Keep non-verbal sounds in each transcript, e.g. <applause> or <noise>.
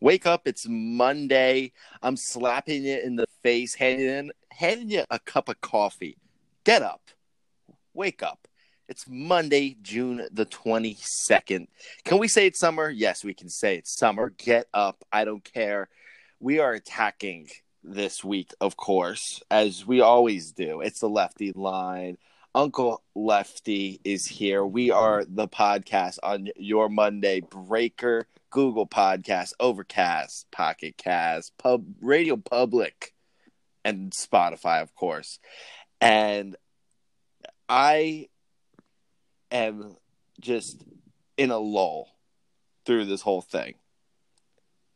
Wake up, it's Monday. I'm slapping you in the face, handing handing you a cup of coffee. Get up. Wake up. It's Monday, June the 22nd. Can we say it's summer? Yes, we can say it's summer. Get up. I don't care. We are attacking this week, of course, as we always do. It's the lefty line. Uncle Lefty is here. We are the podcast on your Monday Breaker, Google Podcast, Overcast, Pocket Cast, Pub Radio Public, and Spotify, of course. And I am just in a lull through this whole thing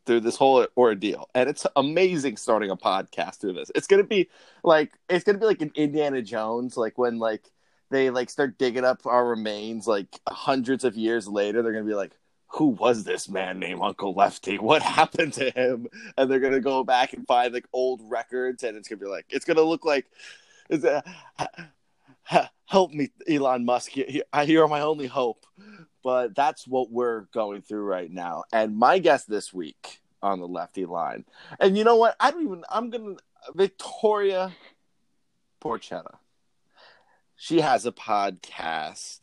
through this whole ordeal. And it's amazing starting a podcast through this. It's gonna be like it's gonna be like an indiana jones like when like they like start digging up our remains like hundreds of years later they're gonna be like who was this man named uncle lefty? What happened to him? And they're gonna go back and find like old records and it's gonna be like it's gonna look like help me elon musk. You're my only hope but that's what we're going through right now. And my guest this week on the lefty line, and you know what? I don't even. I'm gonna Victoria Porchetta. She has a podcast.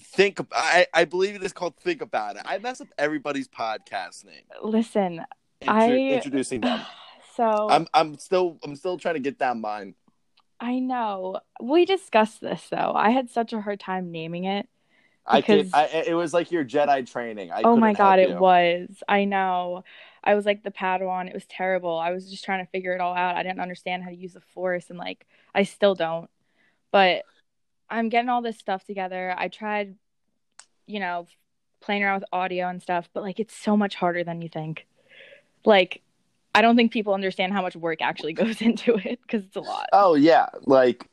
Think I, I believe it is called Think About It. I mess up everybody's podcast name. Listen, Intro- I introducing them. <sighs> So I'm I'm still I'm still trying to get down mine. I know. We discussed this though. I had such a hard time naming it I could. I, it was like your Jedi training. I oh my god, it was. I know. I was like the Padawan. It was terrible. I was just trying to figure it all out. I didn't understand how to use the Force, and like I still don't. But I'm getting all this stuff together. I tried, you know, playing around with audio and stuff, but like it's so much harder than you think. Like, I don't think people understand how much work actually <laughs> goes into it because it's a lot. Oh yeah, like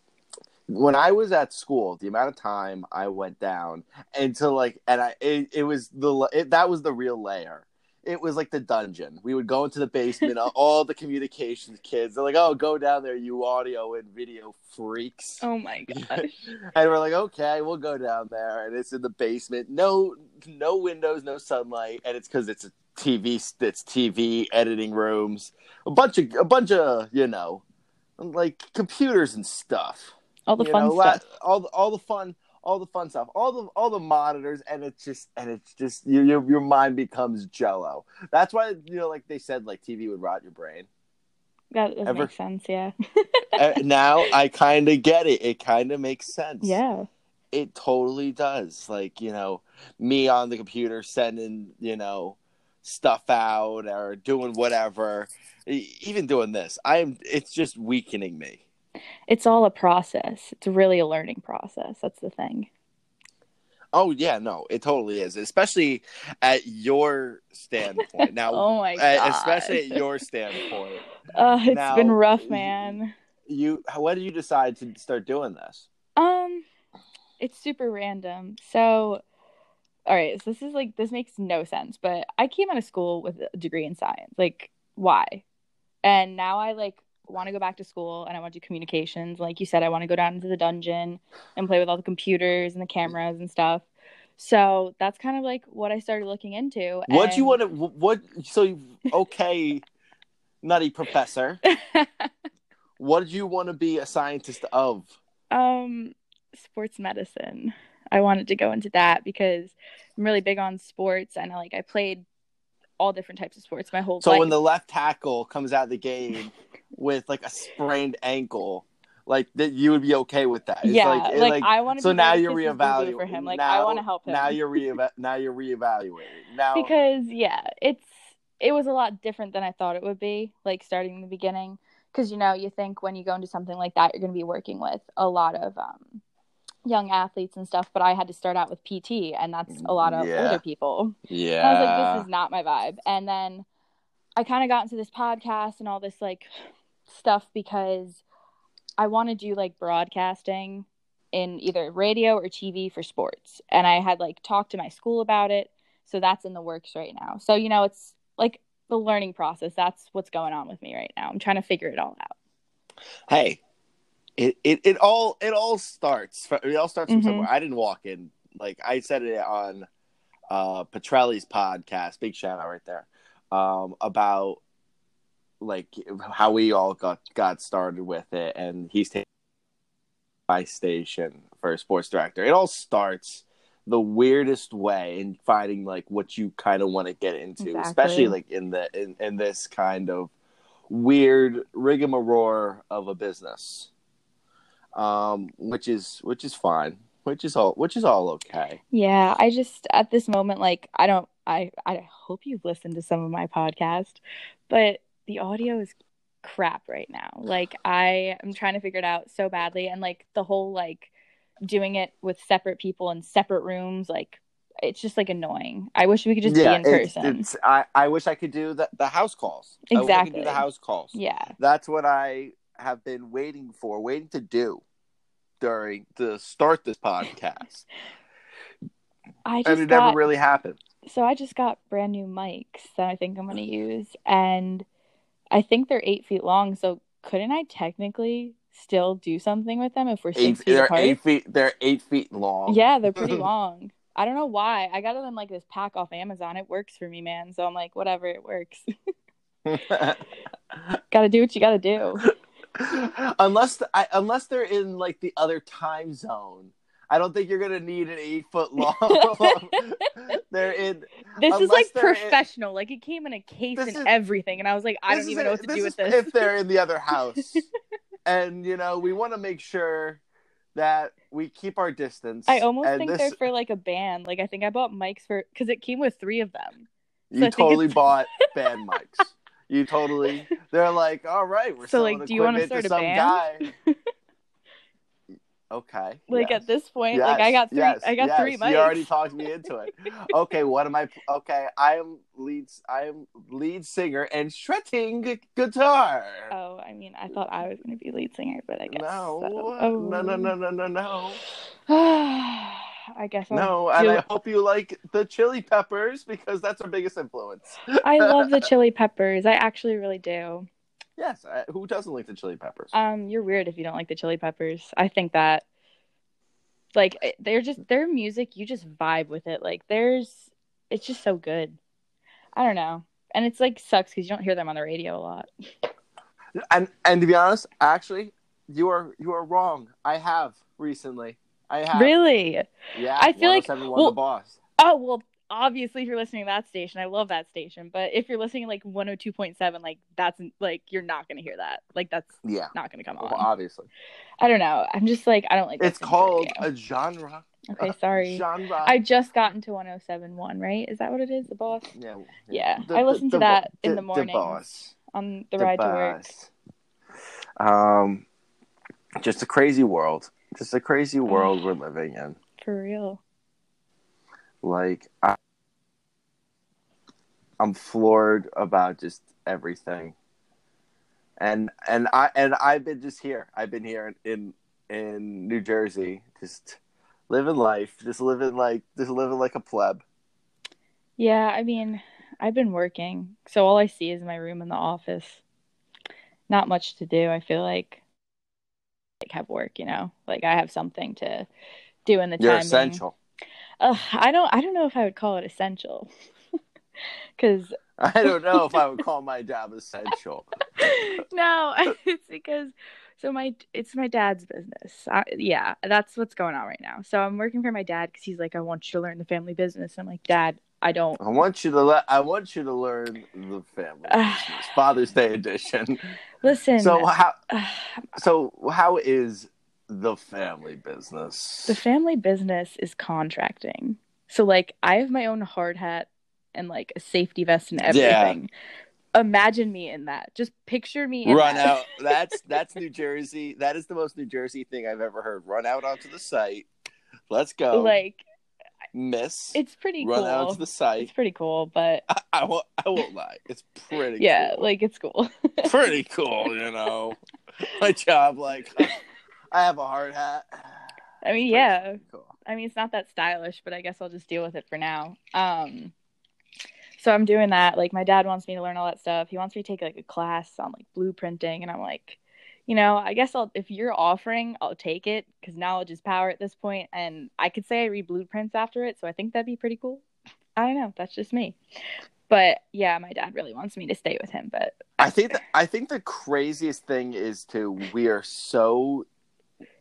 when I was at school, the amount of time I went down into like, and I it, it was the it, that was the real layer. It was like the dungeon. We would go into the basement. Uh, <laughs> all the communications kids, they're like, "Oh, go down there, you audio and video freaks." Oh my gosh! <laughs> and we're like, "Okay, we'll go down there." And it's in the basement. No, no windows, no sunlight, and it's because it's a TV. It's TV editing rooms. A bunch of a bunch of you know, like computers and stuff all the fun know, stuff, all the, all the fun, all the fun stuff, all the all the monitors, and it's just and it's just your your, your mind becomes jello. That's why you know, like they said, like TV would rot your brain. That Ever, makes sense, yeah. <laughs> Now I kind of get it. It kind of makes sense. Yeah. It totally does. Like, you know, me on the computer sending, you know, stuff out or doing whatever, even doing this. I'm it's just weakening me it's all a process. It's really a learning process. That's the thing. Oh yeah, no, it totally is, especially at your standpoint. Now, <laughs> oh my god, especially at your standpoint. Uh, <laughs> it's now, been rough, man. You, when did you decide to start doing this? Um, it's super random. So, all right, so this is like this makes no sense, but I came out of school with a degree in science. Like, why? And now I like want to go back to school and I want to do communications. Like you said, I want to go down into the dungeon and play with all the computers and the cameras and stuff. So that's kind of like what I started looking into. What do you want to? What? So okay, <laughs> nutty professor. <laughs> what did you want to be a scientist of? Um, sports medicine. I wanted to go into that because I'm really big on sports and I like I played all different types of sports my whole so life. So when the left tackle comes out of the game with like a sprained ankle, like that you would be okay with that. It's yeah, like, like, like, I want to. So now you're reevaluating for him. Like now, I want to help him. Now you're <laughs> re now you're reevaluating now because yeah, it's it was a lot different than I thought it would be. Like starting in the beginning, because you know you think when you go into something like that, you're going to be working with a lot of um young athletes and stuff, but I had to start out with PT, and that's a lot of yeah. older people. Yeah. And I was like, this is not my vibe. And then I kind of got into this podcast and all this like stuff because I want to do like broadcasting in either radio or TV for sports. And I had like talked to my school about it. So that's in the works right now. So, you know, it's like the learning process. That's what's going on with me right now. I'm trying to figure it all out. Hey, it, it, it all it all starts it all starts from mm-hmm. somewhere. I didn't walk in like I said it on uh Petrelli's podcast. Big shout out right there. um, about like how we all got got started with it, and he's taking my station for a sports director. It all starts the weirdest way in finding like what you kind of want to get into, Exactly. especially like in the in, in this kind of weird rigmarole of a business, um, which is which is fine, which is all which is all okay. Yeah, I just at this moment, like I don't I I hope you've listened to some of my podcast, but the audio is crap right now. Like I am trying to figure it out so badly and like the whole like doing it with separate people in separate rooms, like it's just like annoying. I wish we could just be in it's- person. It's, I, I wish I could do the, the house calls. I wish I could do Exactly. the house calls. yeah. That's what I have been waiting for, waiting to do during to start this podcast, <laughs> I and just it got never really happened. so I just got brand new mics that I think I'm gonna use, and I think they're eight feet long. So couldn't I technically still do something with them if we're six Eight, feet they're apart? eight feet. They're eight feet long. Yeah, they're pretty <laughs> long. I don't know why. I got it in like this pack off Amazon. It works for me, man. So I'm like, whatever, it works. <laughs> gotta do what you gotta do. <laughs> unless the, I, unless they're in like the other time zone, I don't think you're gonna need an eight foot long. <laughs> <laughs> they're in. This is like they're in- professional. Like it came in a case and is- everything, and I was like, I don't even know what to do with this. If they're in the other house, and you know, we want to make sure that we keep our distance. I almost think this, they're for like a band. Like I think I bought mics for because it came with three of them. so You totally bought band mics. You totally. They're like, all right, we're So, like, do you equipment to start a guy. <laughs> okay. Like yes. at this point, Yes, like I got three. yes, I got three mics. You already talked me into it. Okay, what am I? Okay, I am lead. I am lead singer and shredding guitar. Oh, I mean, I thought I was going to be lead singer, but I guess no, so. Oh. no, no, no, no, <sighs> <sighs> <sighs> no, no, I guess I'll no. And I hope you like the Chili Peppers because that's our biggest influence. I <laughs> love the Chili Peppers. I actually really do. Yes, I, who doesn't like the Chili Peppers? Um, you're weird if you don't like the Chili Peppers. I think that, like, they're just their music. You just vibe with it. Like, there's, it's just so good. I don't know, and it's like sucks because you don't hear them on the radio a lot. and and to be honest, actually, you are you are wrong. I have recently. I have. Really? Yeah. I feel like- 1071 well- the boss. Oh well, obviously if you're listening to that station, I love that station. But if you're listening to, like 102.7, like that's like you're not gonna hear that. Like that's Yeah. not gonna come Well, on. obviously, I don't know. I'm just like I don't like. it's called a genre. Okay, <laughs> sorry. Genre. I just got into 107.1, right? Is that what it is? The boss yeah. Yeah, I listen to bo- that in the morning. The boss. on the The ride to work. Um, just a crazy world. Just a crazy mm. world we're living in. For real. Like, I, I'm floored about just everything. And and I and I've been just here. I've been here in in New Jersey, just living life, just living like just living like a pleb. Yeah, I mean, I've been working, so all I see is my room in the office. Not much to do. I feel like like have work, you know, like I have something to do in the You're time. essential. Ugh, I don't. I don't know if I would call it essential, <laughs> because <laughs> I don't know if I would <laughs> call my job essential. no, it's because so my it's my dad's business. I, yeah, that's what's going on right now. So I'm working for my dad because he's like, I want you to learn the family business. I'm like, Dad, I don't. I want you to let. I want you to learn the family <sighs> business. Father's Day edition. <sighs> Listen. So how? <sighs> So how is the family business? the family business is contracting. So like I have my own hard hat and like a safety vest and Yeah. everything. Imagine me in that. Just picture me in Run that. out. <laughs> That's that's New Jersey. That is the most New Jersey thing I've ever heard. Run out onto the site. Let's go, like Miss. it's pretty Run cool. out to the site. It's pretty cool, but I, I won't. I won't lie. It's pretty. yeah, cool. like it's cool. <laughs> pretty cool. You know, my job. Like, I have a hard hat. <sighs> I mean, yeah. Cool. I mean, it's not that stylish, but I guess I'll just deal with it for now. Um, so I'm doing that. Like, my dad wants me to learn all that stuff. He wants me to take like a class on like blueprinting, and I'm like, you know, I guess I'll if you're offering, I'll take it because knowledge is power at this point, and I could say I read blueprints after it, so I think that'd be pretty cool. I don't know. That's just me. But yeah, my dad really wants me to stay with him. But I think that, I think the craziest thing is to we are so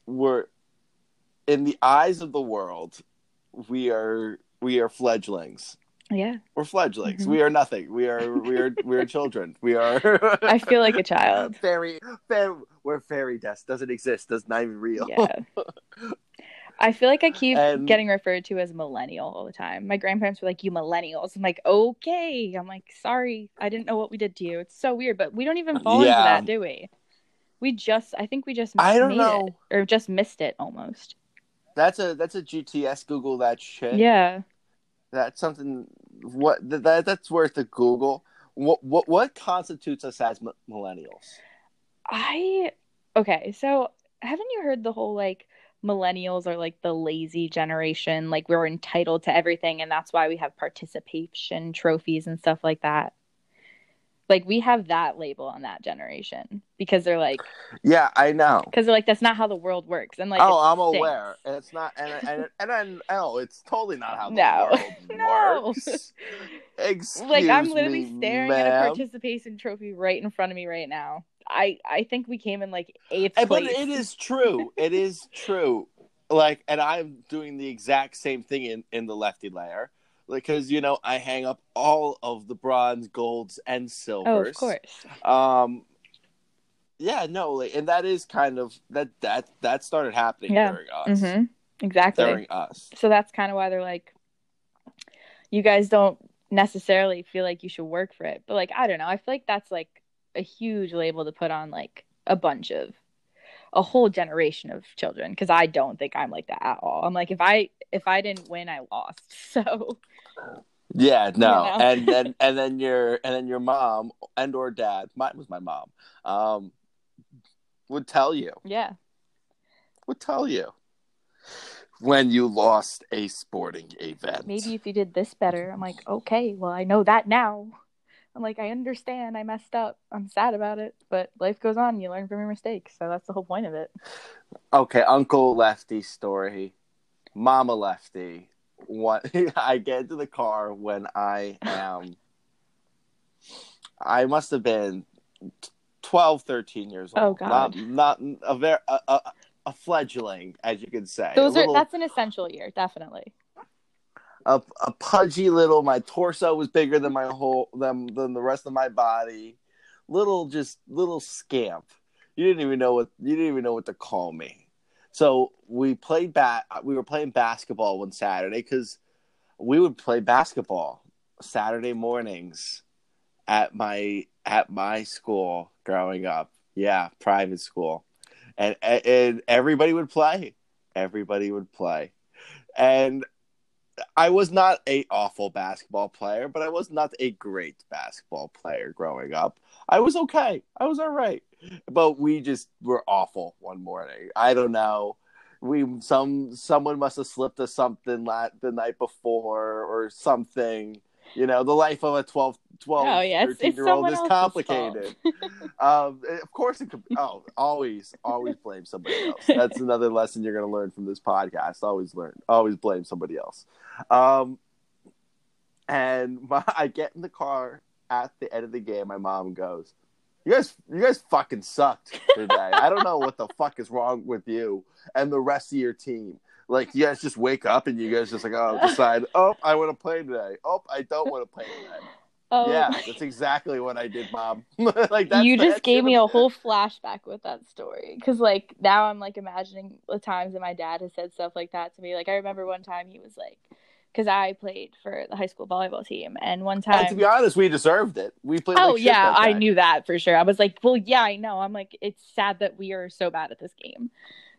we're in the eyes of the world we are we are fledglings. Yeah, We're fledglings. Mhm. We are nothing. We are we are we are children. We are <laughs> I feel like a child. <laughs> fairy, we're fairy dust doesn't exist. Does not even real. Yeah. I feel like I keep And- getting referred to as millennial all the time. My grandparents were like, "You millennials." I'm like, "Okay." I'm like, "Sorry, I didn't know what we did to you." It's so weird, but we don't even fall into that, do we? We just, I think we just I don't made know. it, or just missed it almost. That's a that's a GTS Google that shit. Yeah. That's something what th- that that's worth a Google. What what what constitutes us as mi- millennials? I okay, so haven't you heard the whole like millennials are like the lazy generation, like we're entitled to everything and that's why we have participation trophies and stuff like that. Like we have that label on that generation because they're like Yeah, I know. because they're like that's not how the world works and like oh, I'm stinks. aware, and it's not, and and <laughs> and I know it's totally not how the No. world <laughs> No. works. Excuse Like I'm literally me, staring at a participation trophy right in front of me right now. I I think we came in like eighth Eh, But it is true. It is true. Like, and I'm doing the exact same thing in in the lefty layer, because you know I hang up all of the bronze, golds, and silvers. Oh, of course. Um, yeah, no, like, and that is kind of that that that started happening Yeah. during us. hmm Exactly. During us. So that's kind of why they're like, you guys don't necessarily feel like you should work for it. But like, I don't know. I feel like that's like a huge label to put on like a bunch of a whole generation of children because I don't think I'm like that at all. I'm like if I if I didn't win, I lost. <laughs> So Yeah, <laughs> no, know? and then and then your and then your mom and or dad, mine was my mom, um, would tell you yeah, would tell you when you lost a sporting event. maybe if you did this better, I'm like okay, well I know that now. I'm like I understand I messed up. I'm sad about it, but life goes on. You learn from your mistakes. So that's the whole point of it. Okay, Uncle Lefty story, Mama Lefty. What <laughs> I get into the car when I am, I must have been 12, 13 years Oh, old. God. Not, not a very a, a, a fledgling, as you could say. Those a are little- that's an essential year, definitely. a, a pudgy little. My torso was bigger than my whole than than the rest of my body. Little, just little scamp. You didn't even know what you didn't even know what to call me. So we played bat. We were playing basketball one Saturday because we would play basketball Saturday mornings at my at my school growing up. Yeah, private school, and and everybody would play. Everybody would play, and I was not a awful basketball player, but I was not a great basketball player growing up. I was okay. I was all right. But we just were awful one morning. I don't know. We some someone must have slipped us something la- the night before or something. You know, the life of a 12, 12 Oh, yeah, 13 it's year old is complicated. <laughs> um, of course, it could. Oh, always, always blame somebody else. <laughs> That's another lesson you're going to learn from this podcast. Always learn. Always blame somebody else. Um, and my, <laughs> I get in the car at the end of the game. My mom goes, "You guys, you guys fucking sucked today. I don't know what the fuck is wrong with you and the rest of your team." Like you guys just wake up and you guys just like oh decide oh I want to play today oh I don't want to play today Oh, yeah, that's exactly what I did, mom. <laughs> like that's, you just that gave me a whole flashback with that story because like now i'm like imagining the times that my dad has said stuff like that to me like i remember one time he was like because i played for the high school volleyball team and one time And to be honest, we deserved it. We played. oh like yeah i knew that for sure i was like well yeah i know i'm like it's sad that we are so bad at this game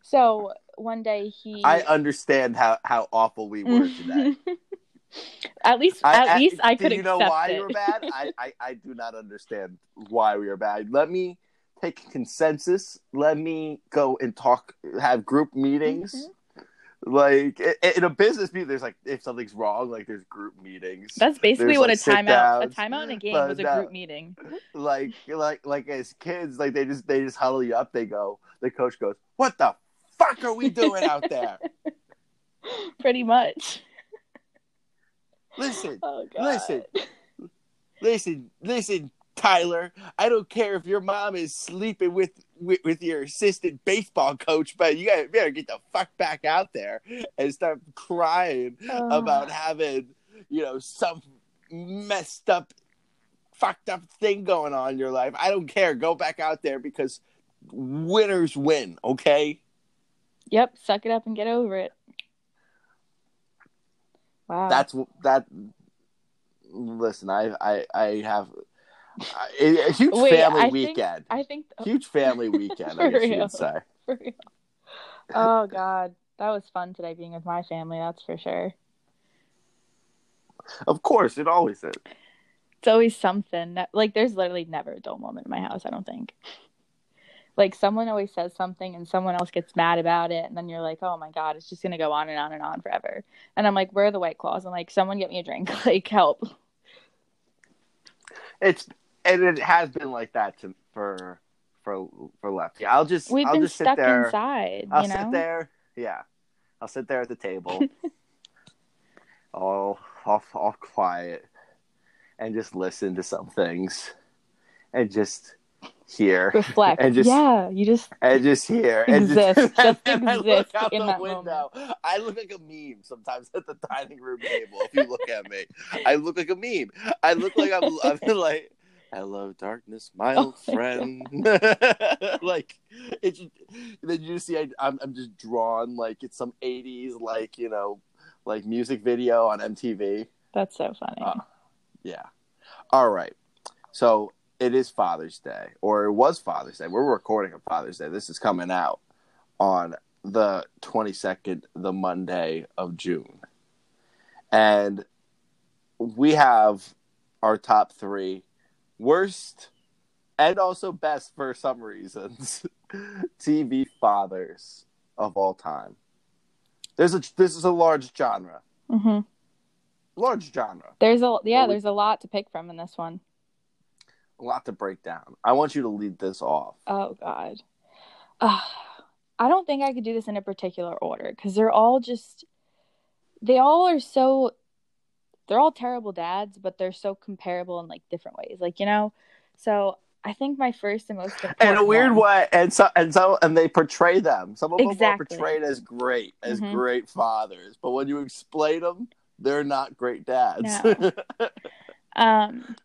so one day he I understand how how awful we were today. <laughs> at least I, at least i do could you know why it. you were bad? I, I I do not understand why we are bad. Let me take consensus. Let me go and talk. Have group meetings. Mm-hmm. Like in a business meeting, there's like if something's wrong, like there's group meetings. that's basically There's, what like, a timeout a timeout in a game but was a no. group meeting <laughs> like like like as kids, like they just they just huddle you up. They go. The coach goes, "What the fuck are we doing out there? <laughs> pretty much Listen, <laughs> oh listen. listen, listen, Tyler. I don't care if your mom is sleeping with with, with your assistant baseball coach, but you gotta, you better get the fuck back out there and start crying Uh. about having, you know, some messed up, fucked up thing going on in your life. I don't care. Go back out there because winners win. Okay. Yep, suck it up and get over it. Wow. That's that. Listen, I I I have a, huge Wait, family I think- weekend. I think Huge family weekend, <laughs> I guess you real. would say. for real. Oh god, that was fun today being with my family. That's for sure. Of course, it always is. It's always something. That, like, there's literally never a dull moment in my house. I don't think. Like, someone always says something, and someone else gets mad about it, and then you're like, "Oh my god, it's just gonna go on and on and on forever." And I'm like, "Where are the white claws?" I'm like, "Someone get me a drink. <laughs> Like, help." It's and it has been like that to, for for for Lefty. I'll just We've I'll been just sit stuck there. inside. I'll you know. sit there. Yeah, I'll sit there at the table, <laughs> all all all quiet, and just listen to some things, and just hear. <laughs> Reflect. And just- yeah, you just and just hear and Exist. <laughs> Just and I look out in the window. I look like a meme sometimes at the dining room table. If you look at me, I look like a meme. I look like I'm, I'm like, "Hello, darkness, my old Oh my friend." <laughs> like it's then you see I, I'm I'm just drawn like it's some '80s like you know like music video on MTV. that's so funny. Uh, Yeah. All right. So it is Father's Day, or it was Father's Day. We're recording on Father's Day. This is coming out on the 22nd, the Monday of June. And we have our top three worst and also best for some reasons <laughs> TV fathers of all time. There's a this is a large genre. hmm Large genre. There's a yeah, there's a lot to pick from in this one. a lot to break down. I want you to lead this off. Oh God, uh, I don't think I could do this in a particular order because they're all just they all are so they're all terrible dads, but they're so comparable in like different ways. Like you know, so I think my first and most In a weird one- way, and so and so, and they portray them. Some of them Exactly. are portrayed as great, as Mhm. great fathers, but when you explain them, they're not great dads. No. <laughs> Um,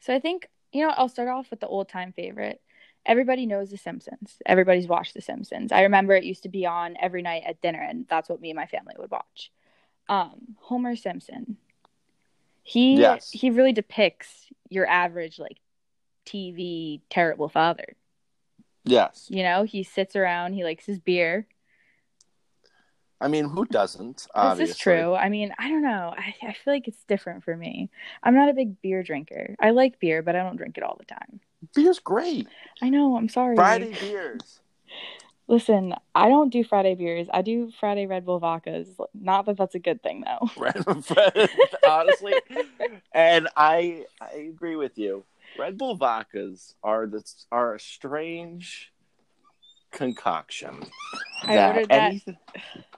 so I think you know I'll start off with the old time favorite. Everybody knows The Simpsons. Everybody's watched The Simpsons. I remember it used to be on every night at dinner, and that's what me and my family would watch. Um, Homer Simpson. He Yes. he really depicts your average like TV terrible father. yes, You know, he sits around, he likes his beer. I mean, who doesn't? Obviously. <laughs> This is true. I mean, I don't know. I, I feel like it's different for me. I'm not a big beer drinker. I like beer, but I don't drink it all the time. Beer's great. I know. I'm sorry. Friday beers. Listen, I don't do Friday beers. I do Friday Red Bull vodkas. Not that that's a good thing, though. <laughs> Honestly, and I I agree with you. Red Bull vodkas are the are a strange concoction. I ordered that. anything-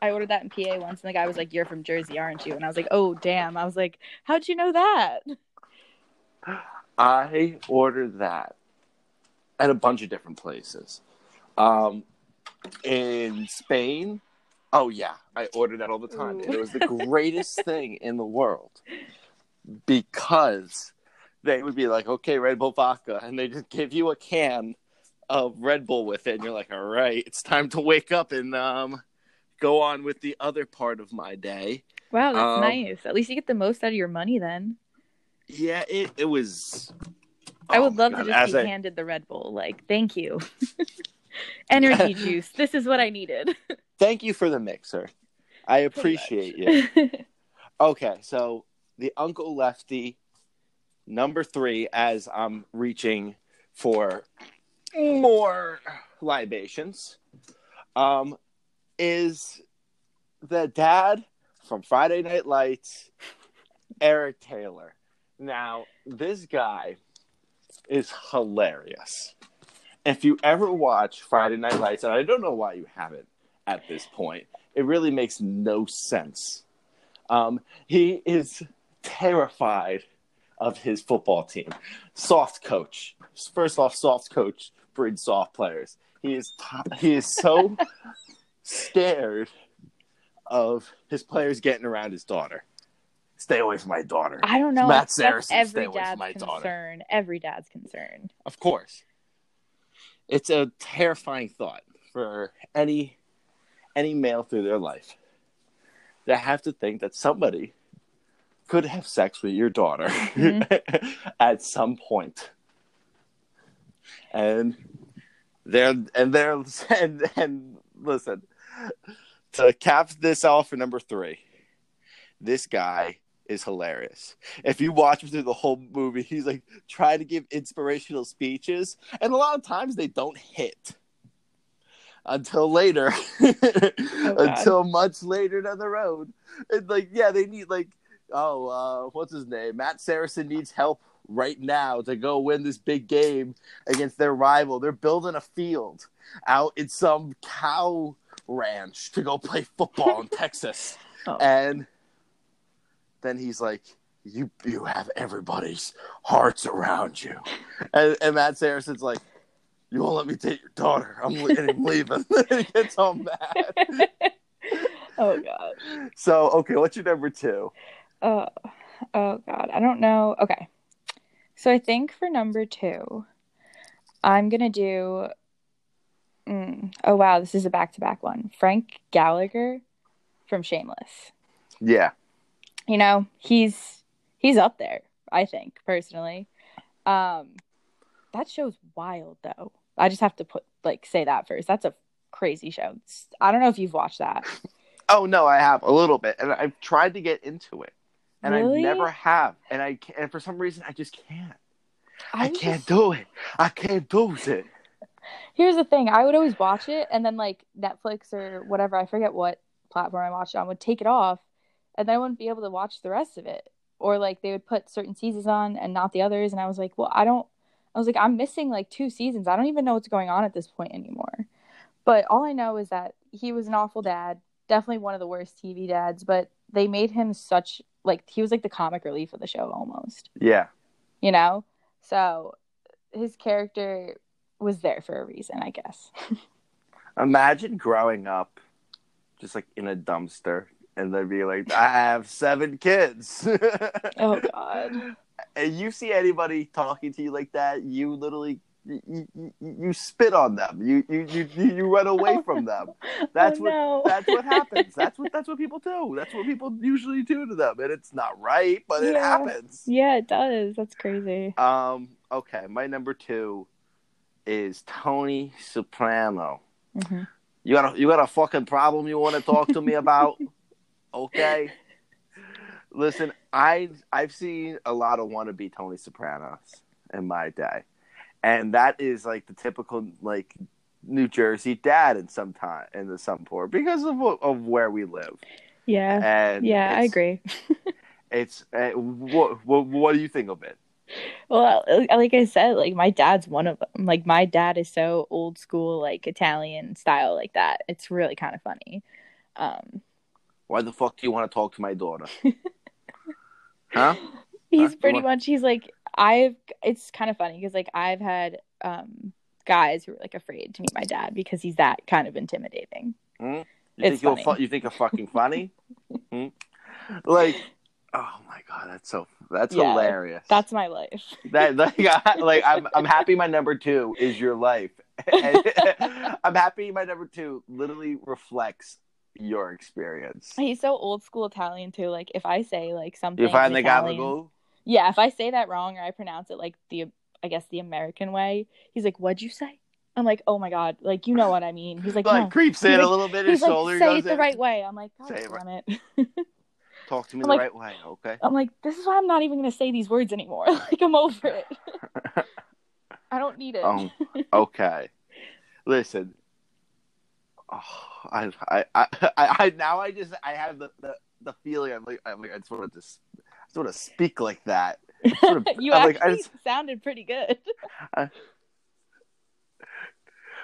I ordered that in PA once, and the guy was like, "You're from Jersey, aren't you?" And I was like, "Oh, damn." I was like, "How'd you know that?" I ordered that at a bunch of different places. Um, in Spain, oh yeah, I order that all the time. Ooh. And it was the <laughs> greatest thing in the world because they would be like, "Okay, Red Bull vodka," and they just give you a can of Red Bull with it, and you're like, "All right, it's time to wake up and um, go on with the other part of my day." Wow, that's Um, nice. At least you get the most out of your money then. Yeah, it it was. I oh would my love God, to just be I- handed the Red Bull. Like, thank you. <laughs> <laughs> Energy juice. This is what I needed. <laughs> Thank you for the mixer. I appreciate you. <laughs> Okay, so the Uncle Lefty, number three, as I'm reaching for more libations, um, is the dad from Friday Night Lights, Eric Taylor. Now, this guy is hilarious. If you ever watch Friday Night Lights, and I don't know why you haven't at this point, it really makes no sense. Um, he is terrified of his football team. Soft coach. First off, soft coach breeds soft players. He is t- he is so <laughs> scared of his players getting around his daughter. Stay away from my daughter. I don't know. Matt That's Saracen, stay every away from dad's my daughter. concern. Every dad's concern. Of course. It's a terrifying thought for any any male through their life. They have to think that somebody could have sex with your daughter mm-hmm. <laughs> at some. And they're and they're <laughs> and and listen to cap this off for number three. This guy is hilarious. If you watch him through the whole movie, he's like trying to give inspirational speeches, and a lot of times they don't hit until later, <laughs> until much later down the road. And like, yeah, they need like, oh, uh, what's his name? Matt Saracen needs help right now to go win this big game against their rival. They're building a field out in some cow ranch to go play football in <laughs> Texas, Oh. and then he's like, "You you have everybody's hearts around you," and, and Matt Saracen's like, "You won't let me take your daughter. I'm, le- leaving." <laughs> he gets all mad. <laughs> oh god. So okay, what's your number two? Oh, oh God. I don't know. Okay. So I think for number two, I'm gonna do. Mm, oh wow, this is a back-to-back one. Frank Gallagher from Shameless. Yeah, You know, he's he's up there. I think personally. Um, that show's wild though. I just have to put like say that first. That's a crazy show. It's- I don't know if you've watched that. Oh no, I have a little bit, and I've tried to get into it, and Really? I never have, and I can't, and for some reason I just can't. I, was can't just- do it. I can't do it. Here's the thing. I would always watch it and then like Netflix or whatever, I forget what platform I watched it on, would take it off and then I wouldn't be able to watch the rest of it. Or like they would put certain seasons on and not the others and I was like, "Well, I don't I was like, I'm missing like two seasons. I don't even know what's going on at this point anymore." But all I know is that he was an awful dad, definitely one of the worst TV dads, but they made him such like he was like the comic relief of the show almost Yeah, you know? So his character was there for a reason, I guess. <laughs> imagine growing up, just like in a dumpster, and they'd be like, "I have seven kids." <laughs> Oh god. and you see anybody talking to you like that, you literally you, you, you spit on them. You you you you run away from them. <laughs> That's oh, what no. that's what happens. <laughs> That's what that's what people do. That's what people usually do to them, and it's not right, but it happens. Yeah, it does. That's crazy. Um. Okay, my number two is Tony Soprano. hmm You got a you got a fucking problem you want to talk to me about? Okay. <laughs> Listen, I I've seen a lot of wannabe Tony Sopranos in my day, and that is like the typical like New Jersey dad in some time in the some poor because of of where we live. Yeah. And Yeah, I agree. <laughs> It's uh, what, what what do you think of it? Well, like I said, like my dad's one of them. Like my dad is so old school, like Italian style, like that. It's really kind of funny. Um, Why the fuck do you want to talk to my daughter? <laughs> huh? he's Huh? pretty much he's like I've. It's kind of funny because like I've had um guys who are like afraid to meet my dad because he's that kind of intimidating. You It's think you're funny. fu- you think you're fucking funny? <laughs> Hmm? Like, oh my god, that's so that's Yeah, hilarious. That's my life. that like, <laughs> I- like I'm I'm happy my number two is your life. I'm happy my number two literally reflects your experience. He's so old school Italian too. Like if I say like something, You find in the gabagool? Yeah, if I say that wrong or I pronounce it like the, I guess the American way, he's like, "What'd you say?" I'm like, "Oh my god, like you know what I mean." He's like, Like "No." creeps He's in like- a little bit. His like, shoulder "Say it the in. right way." I'm like, "God Say it damn it." <laughs> Talk to me I'm the like- right way, okay? I'm like, "This is why I'm not even gonna say these words anymore. <laughs> like I'm over it. <laughs> I don't need it." Um, okay. Listen. Oh, I, I, I, <laughs> I, I, now I just, I have the, the, the feeling. I'm like, I'm like, I just want to just, I just want to speak like that. sort of- <laughs> you I'm actually like, I just- sounded pretty good. <laughs>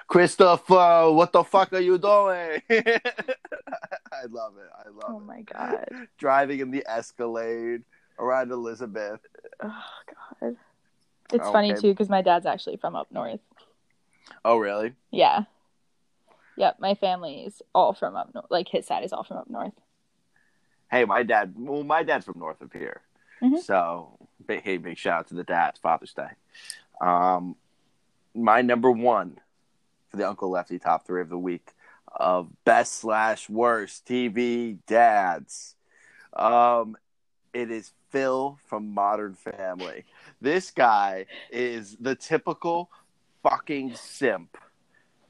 Christopher, what the fuck are you doing? I love it. I love Oh it. Oh my god. Driving in the Escalade around Elizabeth. Oh God. It's oh, funny too because my dad's actually from up north. Oh, really? Yeah. Yep, my family's all from up north. Like his side is all from up north. Hey, my dad. Well, my dad's from north of here, Mhm. so big, hey, big shout out to the dads. Father's Day. Um, my number one for the Uncle Lefty top three of the week of best slash worst TV dads. Um, it is Phil from Modern Family. This guy is the typical fucking simp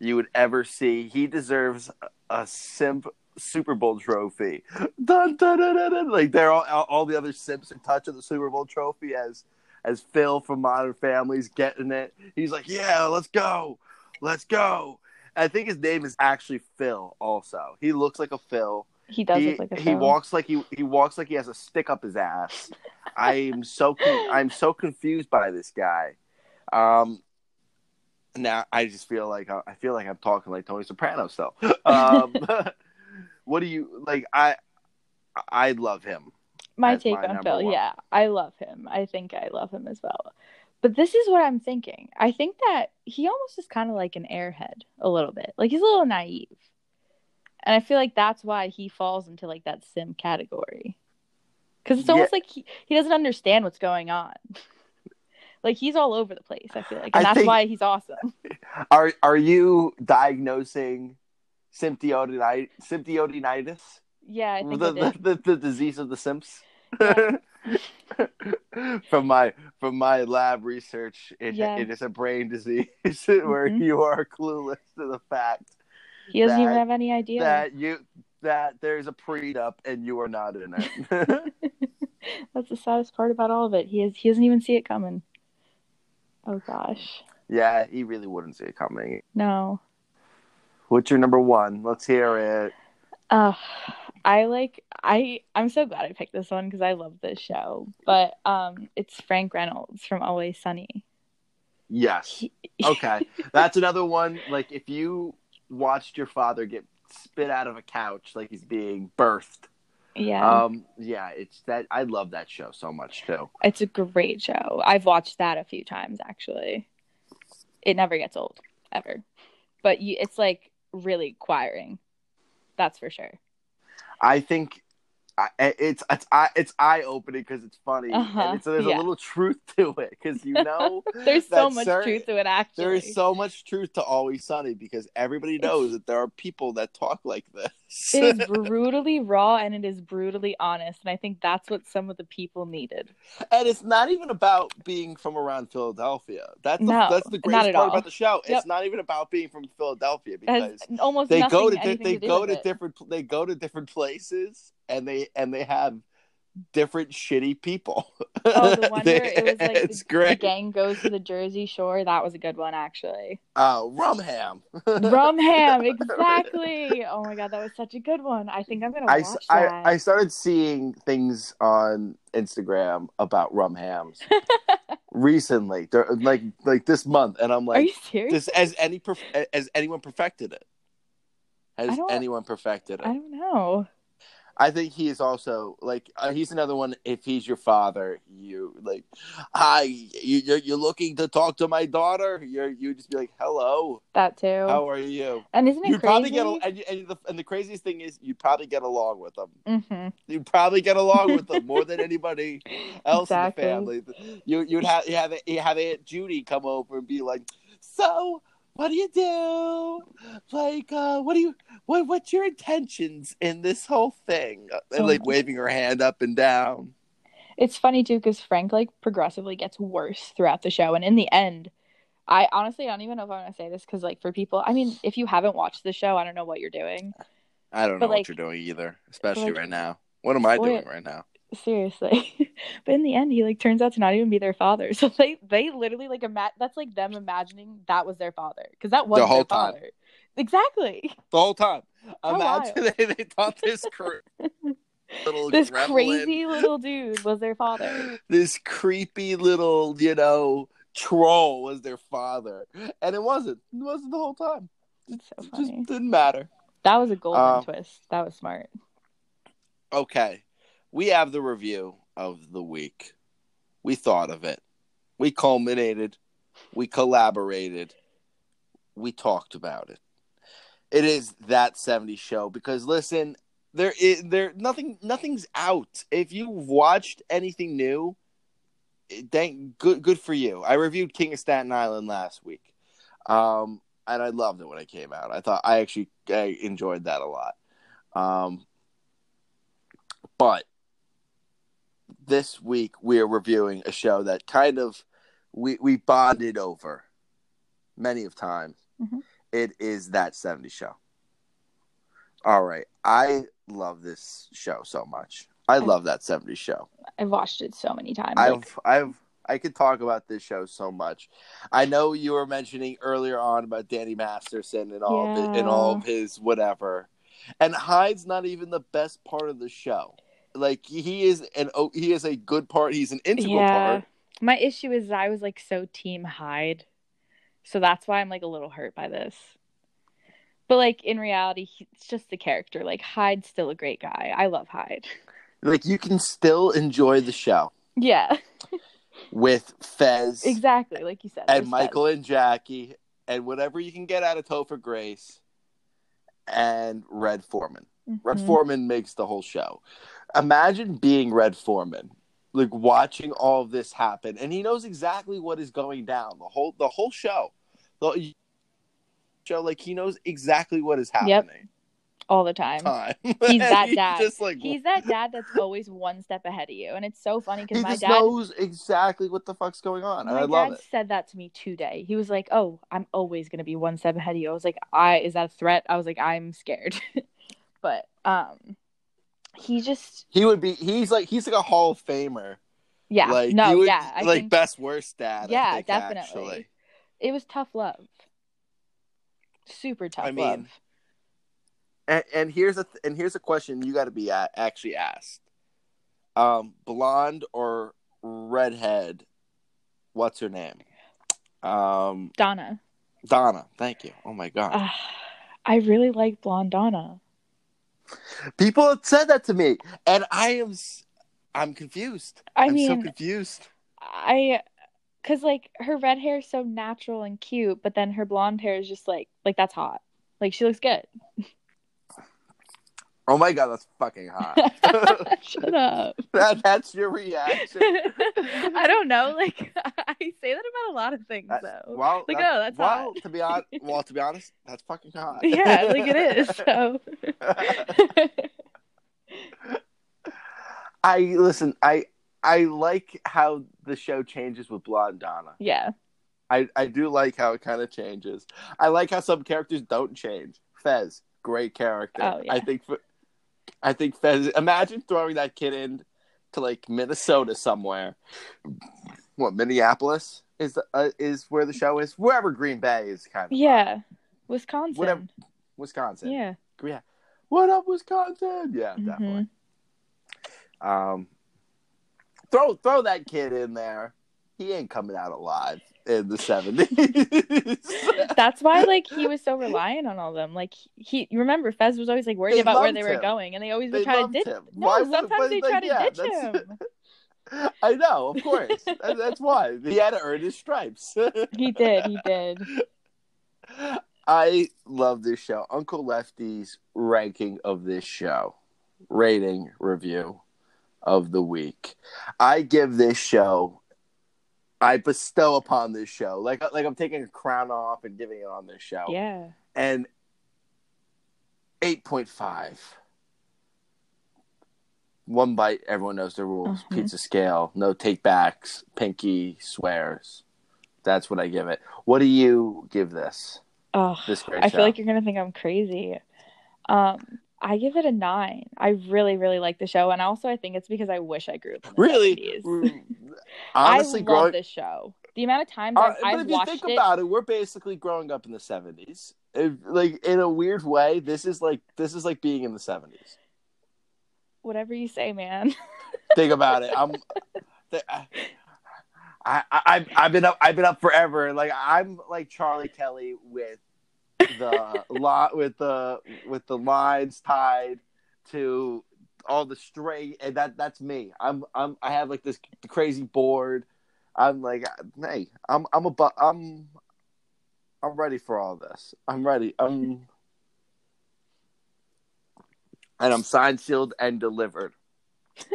you would ever see. He deserves a simp Super Bowl trophy. Dun, dun, dun. Like they're all, all the other simps are touching the Super Bowl trophy as as Phil from Modern Family's getting it. He's like, "Yeah, let's go, let's go." I think his name is actually Phil. Also, he looks like a Phil. He does he, look like a he walks like he he walks like he has a stick up his ass. I'm so con- I'm so confused by this guy. Um, now I just feel like uh, I feel like I'm talking like Tony Soprano still. Um, <laughs> <laughs> what do you like? I I love him. my take my on Phil, one. yeah, I love him. I think I love him as well. But this is what I'm thinking. I think that he almost is kind of like an airhead a little bit. Like he's a little naive. And I feel like that's why he falls into like that sim category. Cuz it's almost like he, he doesn't understand what's going on. <laughs> like he's all over the place, I feel like. And I that's think- why he's awesome. <laughs> Are are you diagnosing symptomatic symptomatic Yeah, I think the, the, the, the disease of the simps? Yeah. <laughs> from my from my lab research, it, Yeah. it is a brain disease <laughs> where Mhm. you are clueless to the fact He doesn't even that- have any idea. that you that there's a prenup and you are not in it. That's the saddest part about all of it. He is he doesn't even see it coming. Oh gosh. yeah, he really wouldn't see it coming. No. What's your number one? Let's hear it. Uh I like I I'm so glad I picked this one because I love this show. But um it's Frank Reynolds from Always Sunny. Yes. <laughs> Okay. That's another one. Like if you watched your father get spit out of a couch like he's being birthed. Yeah. Um yeah, it's that I love that show so much too. it's a great show. I've watched that a few times actually. It never gets old ever. But you, it's like really acquiring. That's for sure. I think it's it's I- it's eye opening because it's funny Uh-huh, and it's, there's yeah. a little truth to it because you <laughs> know There's so much certain- truth to it actually. there is so much truth to Always Sunny because everybody knows that there are people that talk like this. it is <laughs> brutally raw and it is brutally honest and i think that's what some of the people needed and it's not even about being from around Philadelphia. That's the, No, that's the greatest part all. about the show. Yep. It's not even about being from Philadelphia because almost they go to di- they to go to it. different they go to different places and they and they have different shitty people. oh the <laughs> one where it was like it's the, the gang goes to the jersey shore that was a good one actually uh, Oh, Rumham. <laughs> rumham exactly oh my god that was such a good one i think i'm gonna I, watch I, that I started seeing things on Instagram about Rumhams <laughs> recently, They're- like like this month, and I'm like, are you serious this has any perf- has anyone perfected it? Has anyone perfected it? i don't know I think he is also like uh, he's another one. If he's your father, you like, hi, you, you're, you're looking to talk to my daughter. You're you just be like, hello, that too how are you? and isn't it You'd crazy probably get and, and, the, and the craziest thing is you'd probably get along with them. hmm You'd probably get along with them more than <laughs> anybody else Exactly. in the family. You you'd have you have you have Aunt Judy come over and be like, so. What do you do? Like, uh, what do you? What, what's your intentions in this whole thing? And like waving her hand up and down. It's funny too because Frank like progressively gets worse throughout the show, and in the end, I honestly don't even know if I'm gonna say this because like for people, I mean, if you haven't watched the show, I don't know what you're doing. I don't know But, what you're doing either, especially like- right now. What am I doing right now? Seriously, <laughs> but in the end, he like turns out to not even be their father. <laughs> So they they literally like ima- that's like them imagining that was their father because that was The whole their time. father. Exactly. The whole time. <laughs> How Imagine they, they thought this cr- little This gremlin- crazy little dude was their father. this creepy little, you know, troll was their father, and it wasn't. It wasn't the whole time. It's so It just didn't matter. That was a golden Uh, twist. That was smart. Okay, we have the review of the week. We thought of it. We culminated. We collaborated. We talked about it. It is that 70 show because listen, there is there nothing nothing's out. If you've watched anything new, thank good good for you. I reviewed King of Staten Island last week. Um and I loved it when it came out. I thought I actually I enjoyed that a lot. Um but this week we are reviewing a show that kind of we we bonded over many of times. Mhm. It is that 70 show. All right. I love this show so much. I love that 70 show. I've watched it so many times. I've I've I could talk about this show so much. I know you were mentioning earlier on about Danny Masterson and all of it, and all of his whatever. And Hyde's not even the best part of the show. Like he is an he is a good part. He's an integral yeah. part. My issue is I was like so team Hyde. So that's why I'm like a little hurt by this. But like in reality, he, it's just the character. Like Hyde's still a great guy. I love Hyde. Like you can still enjoy the show Yeah, with Fez <laughs> exactly. Like you said. and Michael and Jackie and whatever you can get out of Topher Grace and Red Foreman. that. Red. Mm-hmm. Foreman makes the whole show. Imagine being Red Foreman, like watching all of this happen, and he knows exactly what is going down. The whole the whole show, the show, like he knows exactly what is Yep. happening. all the time. Time. He's that <laughs> He's dad. Just like He's that dad that's always one step ahead of you, and it's so funny because my dad. knows exactly what the fuck's going on, and My I love dad said that to me today. He was like, "Oh, I'm always gonna be one step ahead of you." I was like, "I is that a threat?" I was like, "I'm scared," <laughs> but um, he just He would be. He's like he's like a Hall of Famer. yeah like no would- yeah I like think best worst dad. Yeah, think, definitely. actually. it was tough love, super tough I mean, love. And, and here's a th- and here's a question you got to be a- actually asked: um, blonde or redhead? What's her name? Um, Donna, Donna. Thank you. Oh my god, uh, I really like blonde Donna. People have said that to me, and I am I'm confused. I am so confused. I because like her red hair is so natural and cute, but then her blonde hair is just like like that's hot. Like she looks good. <laughs> Oh my god, that's fucking hot. <laughs> Shut up. <laughs> that, that's your reaction. <laughs> I don't know. Like I say that about a lot of things, That- though. well, Like, that- oh, that's well, hot. to be honest, well, to be honest, that's fucking hot. yeah, like it is. So I listen. I I like how the show changes with Blonde Donna. yeah, I I do like how it kind of changes. I like how some characters don't change. Fez, great character. Oh, yeah. I think. I think Fez. Imagine throwing that kid in to like Minnesota somewhere. What Minneapolis is uh, is where the show is. Wherever Green Bay is, kind of. yeah, Wisconsin. Whatever. Wisconsin. Yeah, Yeah. What up, Wisconsin? Yeah, Mhm. definitely. Um, throw throw that kid in there. He ain't coming out alive in the seventies. <laughs> that's why like he was so reliant on all them. Like he, you remember Fez was always like worried They about where they were him. going, and they always They would try to ditch. him. No, Why sometimes they like, try to yeah, ditch that's- him. <laughs> I know, of course. That's why he had to earn his stripes. <laughs> He did. He did. I love this show. Uncle Lefty's ranking of this show, rating review of the week. I give this show, I bestow upon this show, like like I'm taking a crown off and giving it on this show, Yeah. and eight point five. One bite, everyone knows the rules. Mhm. Pizza scale, no take backs. Pinky swears. That's what I give it. What do you give this? Oh, This great I show. feel like you're gonna think I'm crazy. Um, I give it a nine. I really, really like the show, and also I think it's because I wish I grew up. Really? 70s. Honestly, I love growing. this show. The amount of times Uh, I've, but I've if you think it, about it, we're basically growing up in the seventies. Like in a weird way, this is like this is like being in the seventies. whatever you say, man. <laughs> think about it. I'm. I, I, I, I've been up. I've been up forever. Like I'm like Charlie Kelly with the <laughs> lot with the with the lines tied to all the stray and that that's me. I'm I'm I have like this crazy board. I'm like, hey, I'm I'm a bu- I'm I'm ready for all this. I'm ready. I'm and I'm signed, sealed, and delivered.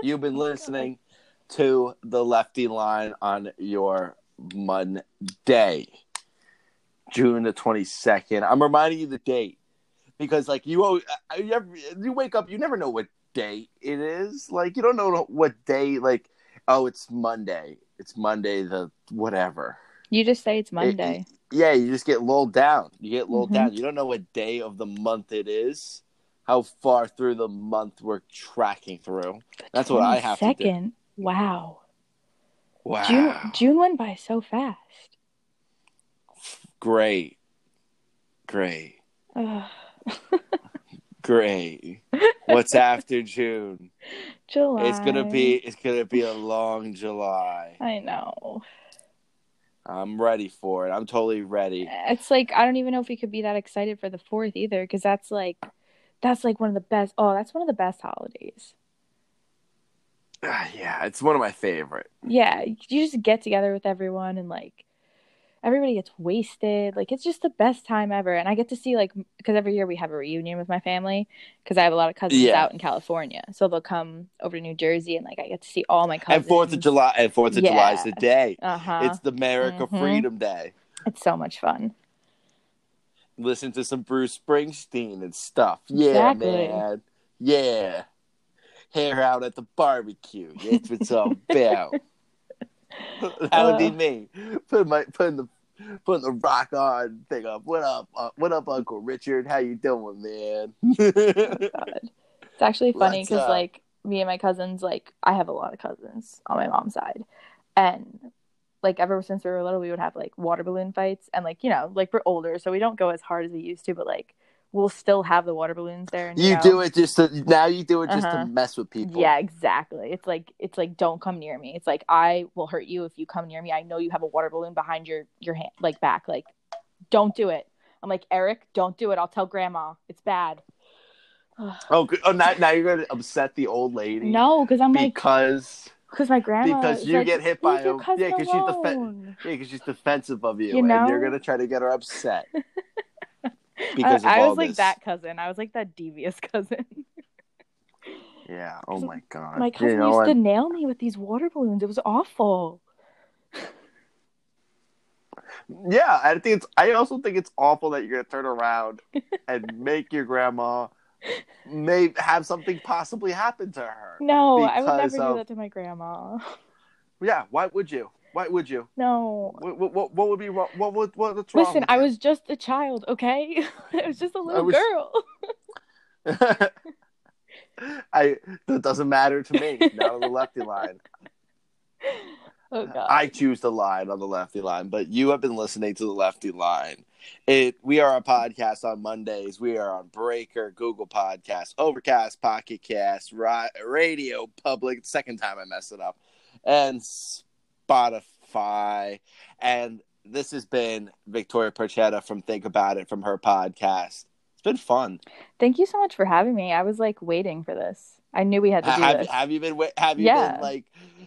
You've been <laughs> listening to the Lefty Line on your Monday, June the twenty second. I'm reminding you the date because, like, you always, you, ever, you wake up, you never know what day it is. Like, you don't know what day. Like, oh, it's Monday. It's Monday the whatever. You just say it's Monday. It, yeah, you just get lulled down. You get lulled Mhm. down. You don't know what day of the month it is. How far through the month we're tracking through. That's what I have. Second. Wow. Wow. June June went by so fast. Great. Great. <laughs> Great. What's after June? <laughs> July. It's gonna be it's gonna be a long July. I know. I'm ready for it. I'm totally ready. It's like I don't even know if we could be that excited for the fourth either, because that's like that's like one of the best. Oh, that's one of the best holidays. Ah, <sighs> yeah, it's one of my favorite. Yeah, you just get together with everyone and like everybody gets wasted. Like it's just the best time ever. And I get to see like because every year we have a reunion with my family because I have a lot of cousins Yeah. out in California, so they'll come over to New Jersey and like I get to see all my cousins. And Fourth of July and Fourth of July is the day. Uh huh. It's It's, the America Mhm. Freedom Day. It's so much fun. Listen to some Bruce Springsteen and stuff. Yeah, Exactly. man. Yeah. Hair out at the barbecue. That's what's all <laughs> about. <laughs> that would be Uh. me. Putting my putting the putting the rock on thing up. What up? Uh, what up, Uncle Richard? How you doing, man? <laughs> God. It's actually funny because like me and my cousins, like I have a lot of cousins on my mom's side, and like ever since we were little, we would have like water balloon fights, and like you know, like we're older, so we don't go as hard as we used to, but like we'll still have the water balloons there. And, you know, do it just to now. You do it just Uh-huh. to mess with people. Yeah, exactly. It's like it's like don't come near me. It's like I will hurt you if you come near me. I know you have a water balloon behind your your hand, like back. Like, don't do it. I'm like Eric, don't do it. I'll tell grandma. It's bad. <sighs> Oh, good. oh now, now you're gonna upset the old lady. no, because I'm like because Because my grandma Because you like, get hit by "Leave your him." Yeah, 'cause she's the yeah, because she's defensive of you, You and you're gonna try to get her upset <laughs> <laughs> because I, I was like this. that cousin. I was like that devious <laughs> cousin. Yeah. Oh my god. my cousin you know used to nail me with these water balloons. It was awful. Yeah, I think it's. I also think it's awful that you're gonna turn around <laughs> and make your grandma may have something possibly happen to her. No, I would never of- do that to my grandma. Yeah. Why would you? Why would you? No. What, what, what, what would be wrong? What would what, what's wrong? Listen, I was just a child, okay? <laughs> I was just a little was- girl. <laughs> I that doesn't matter to me. Not on the lefty line. Oh god. I choose the line on the lefty line, but you have been listening to the lefty line. It we are a podcast on Mondays. We are on Breaker, Google Podcasts, Overcast, Pocket Cast, Ra- Radio Public. Second time I messed it up, and Spotify. And this has been Victoria Perchetta from Think About It from her podcast. It's been fun. Thank you so much for having me. I was like waiting for this. I knew we had to do have, this. have you been have you Yeah. been like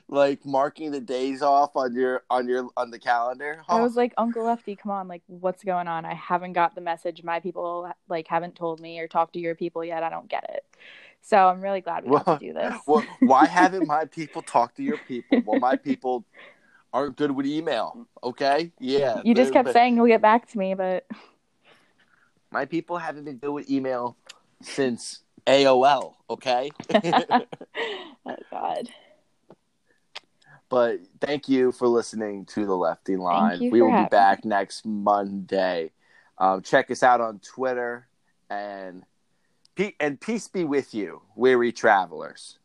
like marking the days off on your on your on the calendar? I Oh, was like, Uncle Lefty, come on, like, what's going on? I haven't got the message. My people like haven't told me or talked to your people yet. I don't get it. So I'm really glad we got to do this. well, why haven't my <laughs> people talked to your people? Well, my people aren't good with email. Okay, yeah. you just kept but saying you'll get back to me, but my people haven't been good with email since AOL. Okay, <laughs> oh god. but thank you for listening to the Lefty Line. We will be back next Monday. Um, check us out on Twitter and and peace be with you, weary travelers.